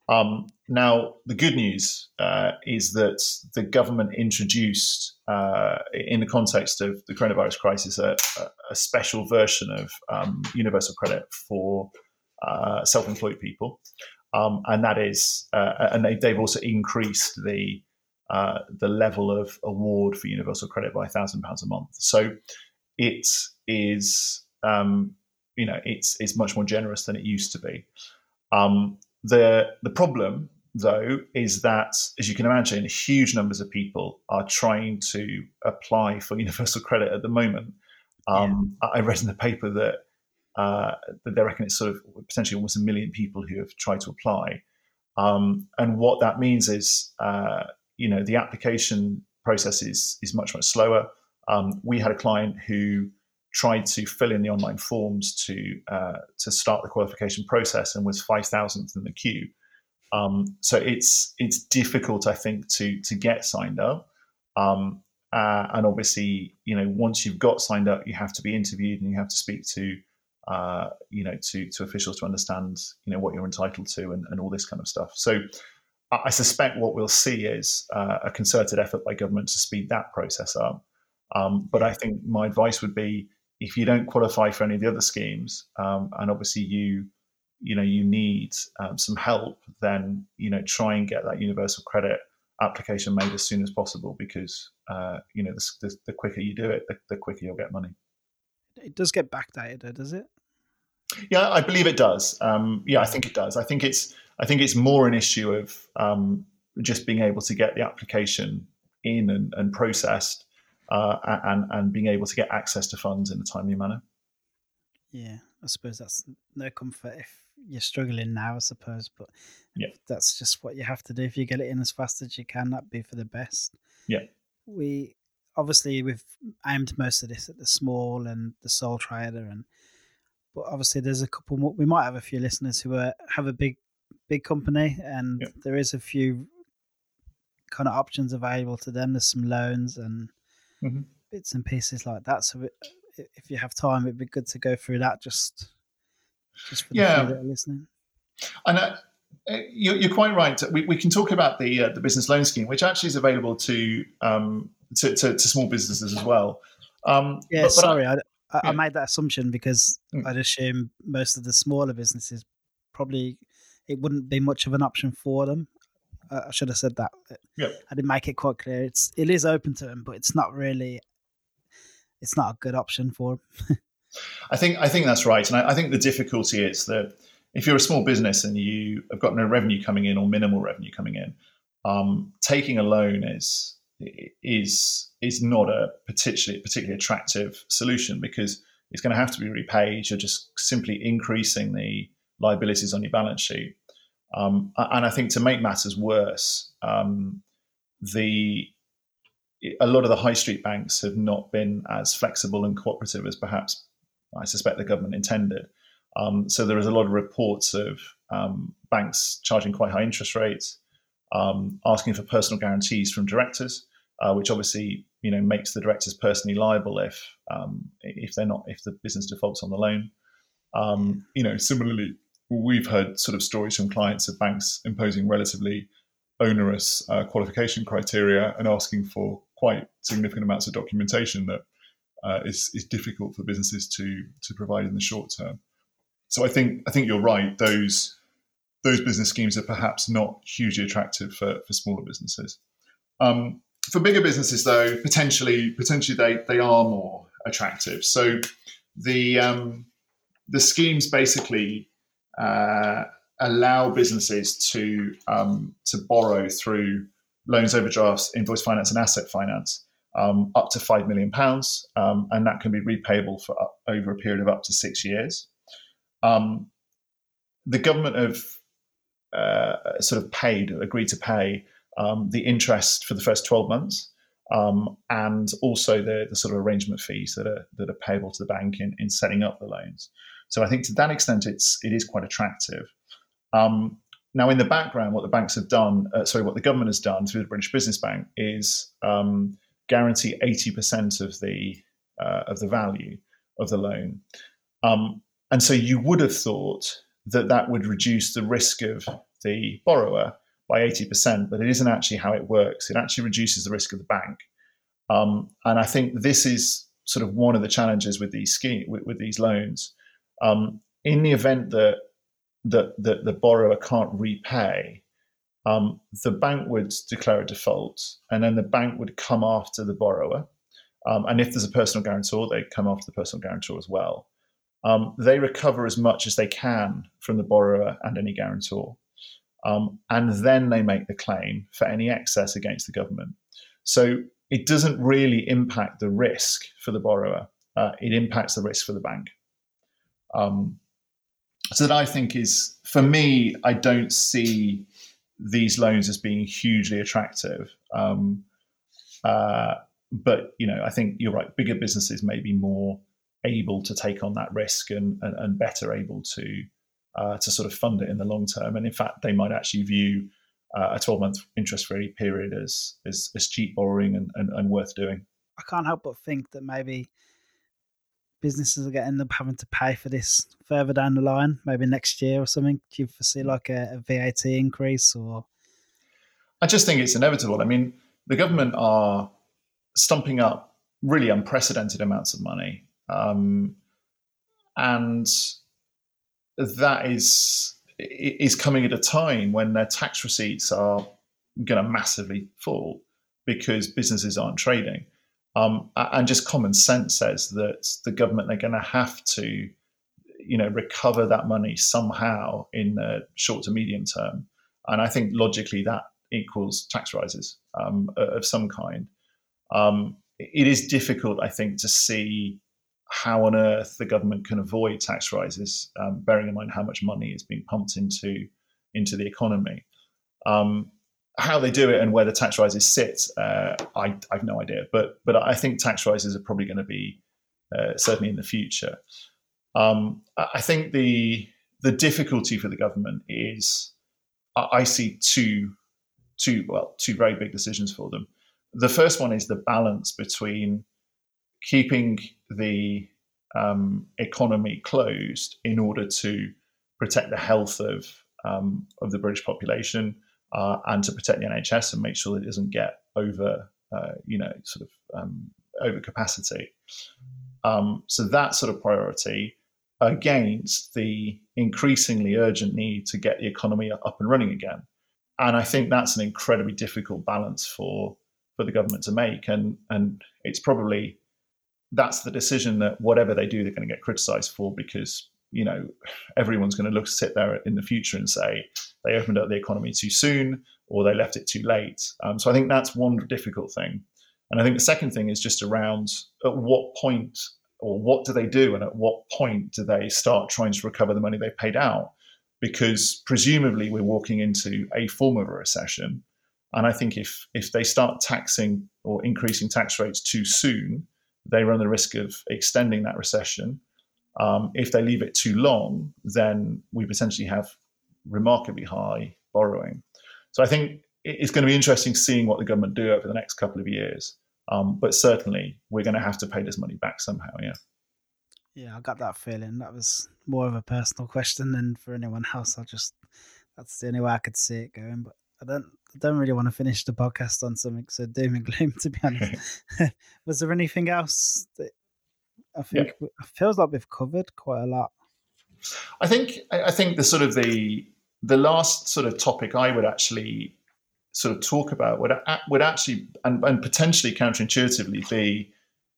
Speaker 2: Um, now, the good news uh, is that the government introduced, uh, in the context of the coronavirus crisis, a, a special version of um, universal credit for uh, self-employed people, um, and that is, uh, and they, have also increased the uh, the level of award for universal credit by thousand pounds a month. So it is, um, you know, it's it's much more generous than it used to be. Um, the the problem though is that, as you can imagine, huge numbers of people are trying to apply for universal credit at the moment. Um, yeah. I read in the paper that uh, they reckon it's sort of potentially almost a million people who have tried to apply. Um, and what that means is, uh, you know, the application process is is much much slower. Um, we had a client who tried to fill in the online forms to uh, to start the qualification process and was five thousandth in the queue. Um, so it's it's difficult, I think, to to get signed up. Um, uh, and obviously, you know, once you've got signed up, you have to be interviewed and you have to speak to uh, you know, to to officials to understand, you know, what you're entitled to and, and all this kind of stuff. So I suspect what we'll see is uh, a concerted effort by government to speed that process up. Um, but I think my advice would be if you don't qualify for any of the other schemes, um, and obviously you, you know, you need um, some help, then you know, try and get that universal credit application made as soon as possible because uh, you know the, the, the, quicker you do it, the, the quicker you'll get money.
Speaker 1: It does get backdated, does it?
Speaker 2: Yeah, I believe it does. Um, yeah, I think it does. I think it's I think it's more an issue of um, just being able to get the application in and, and processed, uh, and and being able to get access to funds in a timely manner.
Speaker 1: Yeah, I suppose that's no comfort if you're struggling now, I suppose. But
Speaker 2: yeah.
Speaker 1: that's just what you have to do. If you get it in as fast as you can, that'd be for the best.
Speaker 2: Yeah.
Speaker 1: We obviously we've aimed most of this at the small and the sole trader, and but obviously there's a couple more. We might have a few listeners who are, have a big, big company, and
Speaker 2: yeah.
Speaker 1: there is a few kind of options available to them. There's some loans and
Speaker 2: mm-hmm.
Speaker 1: bits and pieces like that. So if you have time, it'd be good to go through that just just for the
Speaker 2: yeah.
Speaker 1: that are listening.
Speaker 2: And uh, you're, you're, quite right. We, we can talk about the uh, the business loan scheme, which actually is available to um, to, to, to, small businesses as well. Um,
Speaker 1: yeah, but, but sorry, I, I, yeah. I, made that assumption because mm. I'd assume most of the smaller businesses probably it wouldn't be much of an option for them. I should have said that.
Speaker 2: Yeah.
Speaker 1: I didn't make it quite clear. It's it is open to them, but it's not really. It's not a good option for them.
Speaker 2: I think I think that's right, and I, I, think the difficulty is that if you're a small business and you have got no revenue coming in or minimal revenue coming in, um, taking a loan is is is not a particularly particularly attractive solution because it's going to have to be repaid. You're just simply increasing the liabilities on your balance sheet, um, and I think to make matters worse, um, the a lot of the high street banks have not been as flexible and cooperative as perhaps I suspect the government intended. Um, so there is a lot of reports of um, banks charging quite high interest rates, um, asking for personal guarantees from directors, uh, which obviously you know makes the directors personally liable if um, if they're not if the business defaults on the loan. You know, similarly, we've heard sort of stories from clients of banks imposing relatively onerous uh, qualification criteria and asking for quite significant amounts of documentation that uh, is, is difficult for businesses to to provide in the short term. So I think I think you're right. Those those business schemes are perhaps not hugely attractive for, for smaller businesses. Um, for bigger businesses, though, potentially potentially they they are more attractive. So the um, the schemes basically uh, allow businesses to um, to borrow through loans, overdrafts, invoice finance, and asset finance um, up to five million pounds, um, and that can be repayable for up, over a period of up to six years. Um, the government have uh, sort of paid, agreed to pay um, the interest for the first twelve months, um, and also the, the, sort of arrangement fees that are that are payable to the bank in, in setting up the loans. So I think to that extent, it's it is quite attractive. Um, now, in the background, what the banks have done, uh, sorry, what the government has done through the British Business Bank is um, guarantee 80% of the uh, of the value of the loan. Um, and so you would have thought that that would reduce the risk of the borrower by 80%, but it isn't actually how it works. It actually reduces the risk of the bank. Um, and I think this is sort of one of the challenges with these scheme with, with these loans. Um, in the event that, that that the borrower can't repay, um, the bank would declare a default, and then the bank would come after the borrower. Um, and if there's a personal guarantor, they come after the personal guarantor as well. Um, they recover as much as they can from the borrower and any guarantor. Um, and then they make the claim for any excess against the government. So it doesn't really impact the risk for the borrower, uh, it impacts the risk for the bank. Um, so that I think is, for me, I don't see these loans as being hugely attractive. Um, uh, but you know, I think you're right. Bigger businesses may be more able to take on that risk and and, and better able to uh, to sort of fund it in the long term. And in fact, they might actually view uh, a 12 month interest free period as, as, as cheap borrowing and, and, and worth doing.
Speaker 1: I can't help but think that maybe businesses are going to end up having to pay for this further down the line, maybe next year or something? Do you foresee like a, a VAT increase or?
Speaker 2: I just think it's inevitable. I mean, the government are stumping up really unprecedented amounts of money. Um, and that is is coming at a time when their tax receipts are going to massively fall because businesses aren't trading. Um, and just common sense says that the government are going to have to, you know, recover that money somehow in the short to medium term. And I think logically that equals tax rises um, of some kind. Um, it is difficult, I think, to see how on earth the government can avoid tax rises, um, bearing in mind how much money is being pumped into into the economy. Um, how they do it and where the tax rises sit, uh, I, I, have no idea. But but I think tax rises are probably going to be uh, certainly in the future. Um, I think the the difficulty for the government is I see two two well two very big decisions for them. The first one is the balance between keeping the um, economy closed in order to protect the health of um, of the British population uh, and to protect the NHS and make sure that it doesn't get over uh, you know sort of um, over capacity. Um, so that sort of priority against the increasingly urgent need to get the economy up and running again. And I think that's an incredibly difficult balance for for the government to make. And and it's probably that's the decision that whatever they do, they're going to get criticised for because you know everyone's going to look sit there in the future and say they opened up the economy too soon or they left it too late. Um, so I think that's one difficult thing. And I think the second thing is just around at what point or what do they do and at what point do they start trying to recover the money they paid out? Because presumably we're walking into a form of a recession. And I think if if they start taxing or increasing tax rates too soon, they run the risk of extending that recession. Um, if they leave it too long, then we potentially have remarkably high borrowing. So I think it's going to be interesting seeing what the government do over the next couple of years. Um, but certainly, we're going to have to pay this money back somehow. Yeah.
Speaker 1: Yeah, I got that feeling. That was more of a personal question than for anyone else. I just that's the only way I could see it going. But I don't I don't really want to finish the podcast on something so doom and gloom. To be honest, was there anything else that I think yeah. it feels like we've covered quite a lot?
Speaker 2: I think I think the sort of the the last sort of topic I would actually sort of talk about would would actually and, and potentially counterintuitively be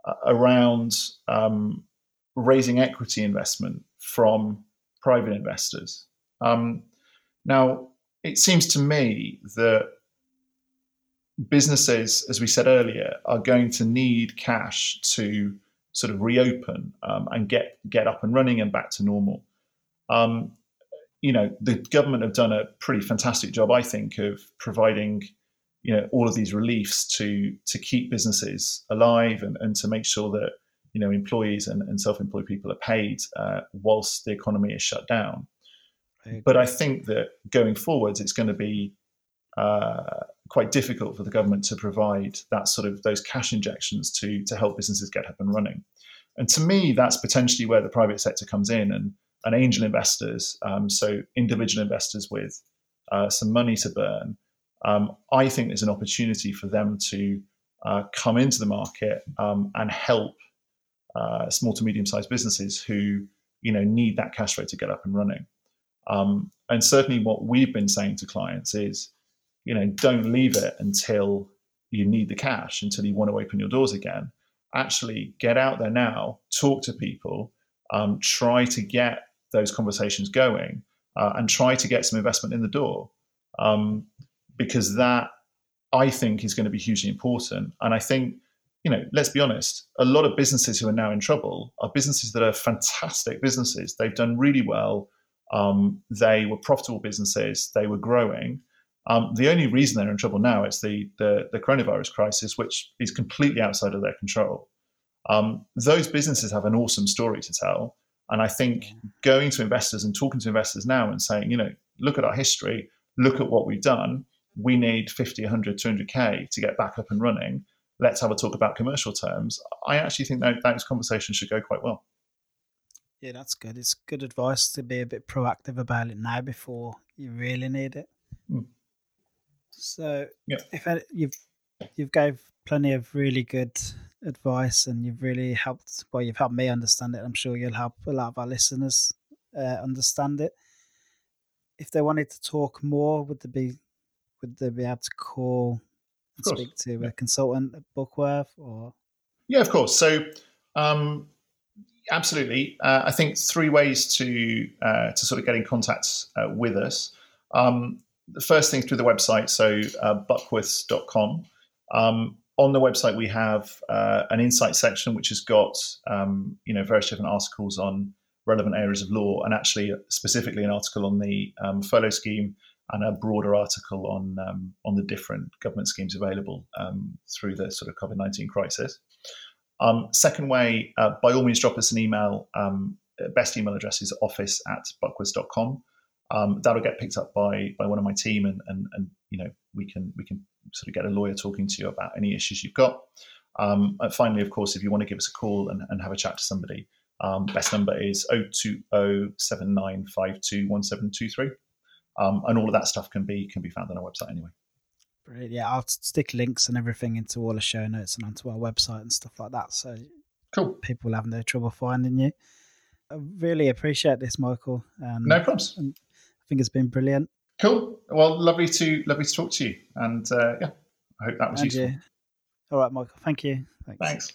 Speaker 2: uh, around um, raising equity investment from private investors. Um, now, it seems to me that businesses, as we said earlier, are going to need cash to sort of reopen um, and get get up and running and back to normal. Um, you know, the government have done a pretty fantastic job, I think, of providing, you know, all of these reliefs to to keep businesses alive and, and to make sure that you know employees and, and self-employed people are paid uh, whilst the economy is shut down. But I think that going forwards, it's going to be uh, quite difficult for the government to provide that sort of those cash injections to to help businesses get up and running. And to me, that's potentially where the private sector comes in and and angel investors, um, so individual investors with uh, some money to burn, um, I think there's an opportunity for them to uh, come into the market um, and help uh, small to medium sized businesses who you know need that cash flow to get up and running. Um, and certainly, what we've been saying to clients is, you know, don't leave it until you need the cash, until you want to open your doors again. Actually, get out there now, talk to people, um, try to get those conversations going uh, and try to get some investment in the door um, because that I think is going to be hugely important. And I think, you know, let's be honest, a lot of businesses who are now in trouble are businesses that are fantastic businesses. They've done really well. Um, they were profitable businesses. They were growing. Um, the only reason they're in trouble now is the, the, the coronavirus crisis, which is completely outside of their control. Um, those businesses have an awesome story to tell, and I think going to investors and talking to investors now and saying, you know, look at our history, look at what we've done. We need 50, 100, 200K to get back up and running. Let's have a talk about commercial terms. I actually think that those conversations should go quite well.
Speaker 1: Yeah, that's good. It's good advice to be a bit proactive about it now before you really need it. So, yeah. if you've you've gave plenty of really good advice and you've really helped well you've helped me understand it. I'm sure you'll help a lot of our listeners uh, understand it. If they wanted to talk more would they be would they be able to call and speak to yeah. a consultant at Buckworth or?
Speaker 2: Yeah of course. So um, absolutely. Uh, i think three ways to uh, to sort of get in contact uh, with us. Um, the first thing through the website so uh, buckworths.com um, on the website we have uh, an insight section which has got um, you know various different articles on relevant areas of law, and actually specifically an article on the um, furlough scheme and a broader article on um, on the different government schemes available um, through the sort of COVID nineteen crisis. Um, second way, uh, by all means, drop us an email. Best email address is office at buckwith.com. Um, that'll get picked up by by one of my team, and, and and you know we can we can sort of get a lawyer talking to you about any issues you've got. Um, finally, of course, if you want to give us a call and, and have a chat to somebody, um, best number is 020 um, and all of that stuff can be can be found on our website anyway.
Speaker 1: Brilliant. Yeah, I'll stick links and everything into all the show notes and onto our website and stuff like that. So
Speaker 2: cool.
Speaker 1: People have no trouble finding you. I really appreciate this, Michael.
Speaker 2: Um, no problems.
Speaker 1: Think it's been brilliant.
Speaker 2: Cool. Well, lovely to lovely to talk to you, and uh, yeah, I hope that was and useful.
Speaker 1: You. All right, Michael. Thank you.
Speaker 2: Thanks. Thanks.